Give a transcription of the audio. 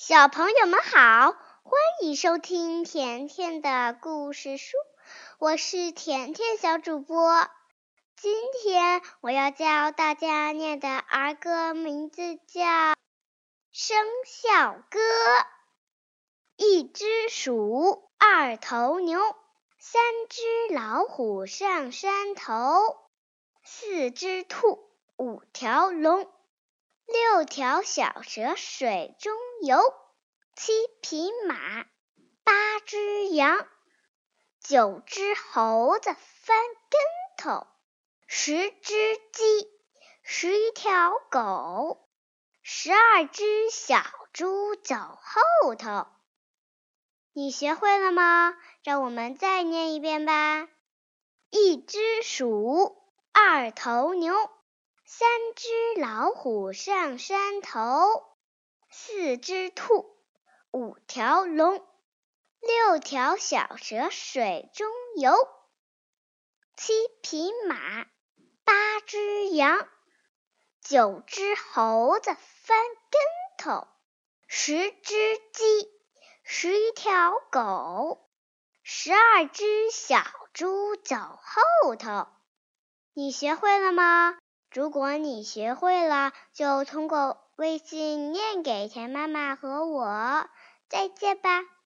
小朋友们好，欢迎收听甜甜的故事书，我是甜甜小主播。今天我要教大家念的儿歌名字叫《生肖歌》。一只鼠，二头牛，三只老虎上山头，四只兔，五条龙。六条小蛇水中游，七匹马，八只羊，九只猴子翻跟头，十只鸡，十一条狗，十二只小猪走后头。你学会了吗？让我们再念一遍吧。一只鼠，二头牛。三只老虎上山头，四只兔，五条龙，六条小蛇水中游，七匹马，八只羊，九只猴子翻跟头，十只鸡，十一条狗，十二只小猪走后头。你学会了吗？如果你学会了，就通过微信念给田妈妈和我。再见吧。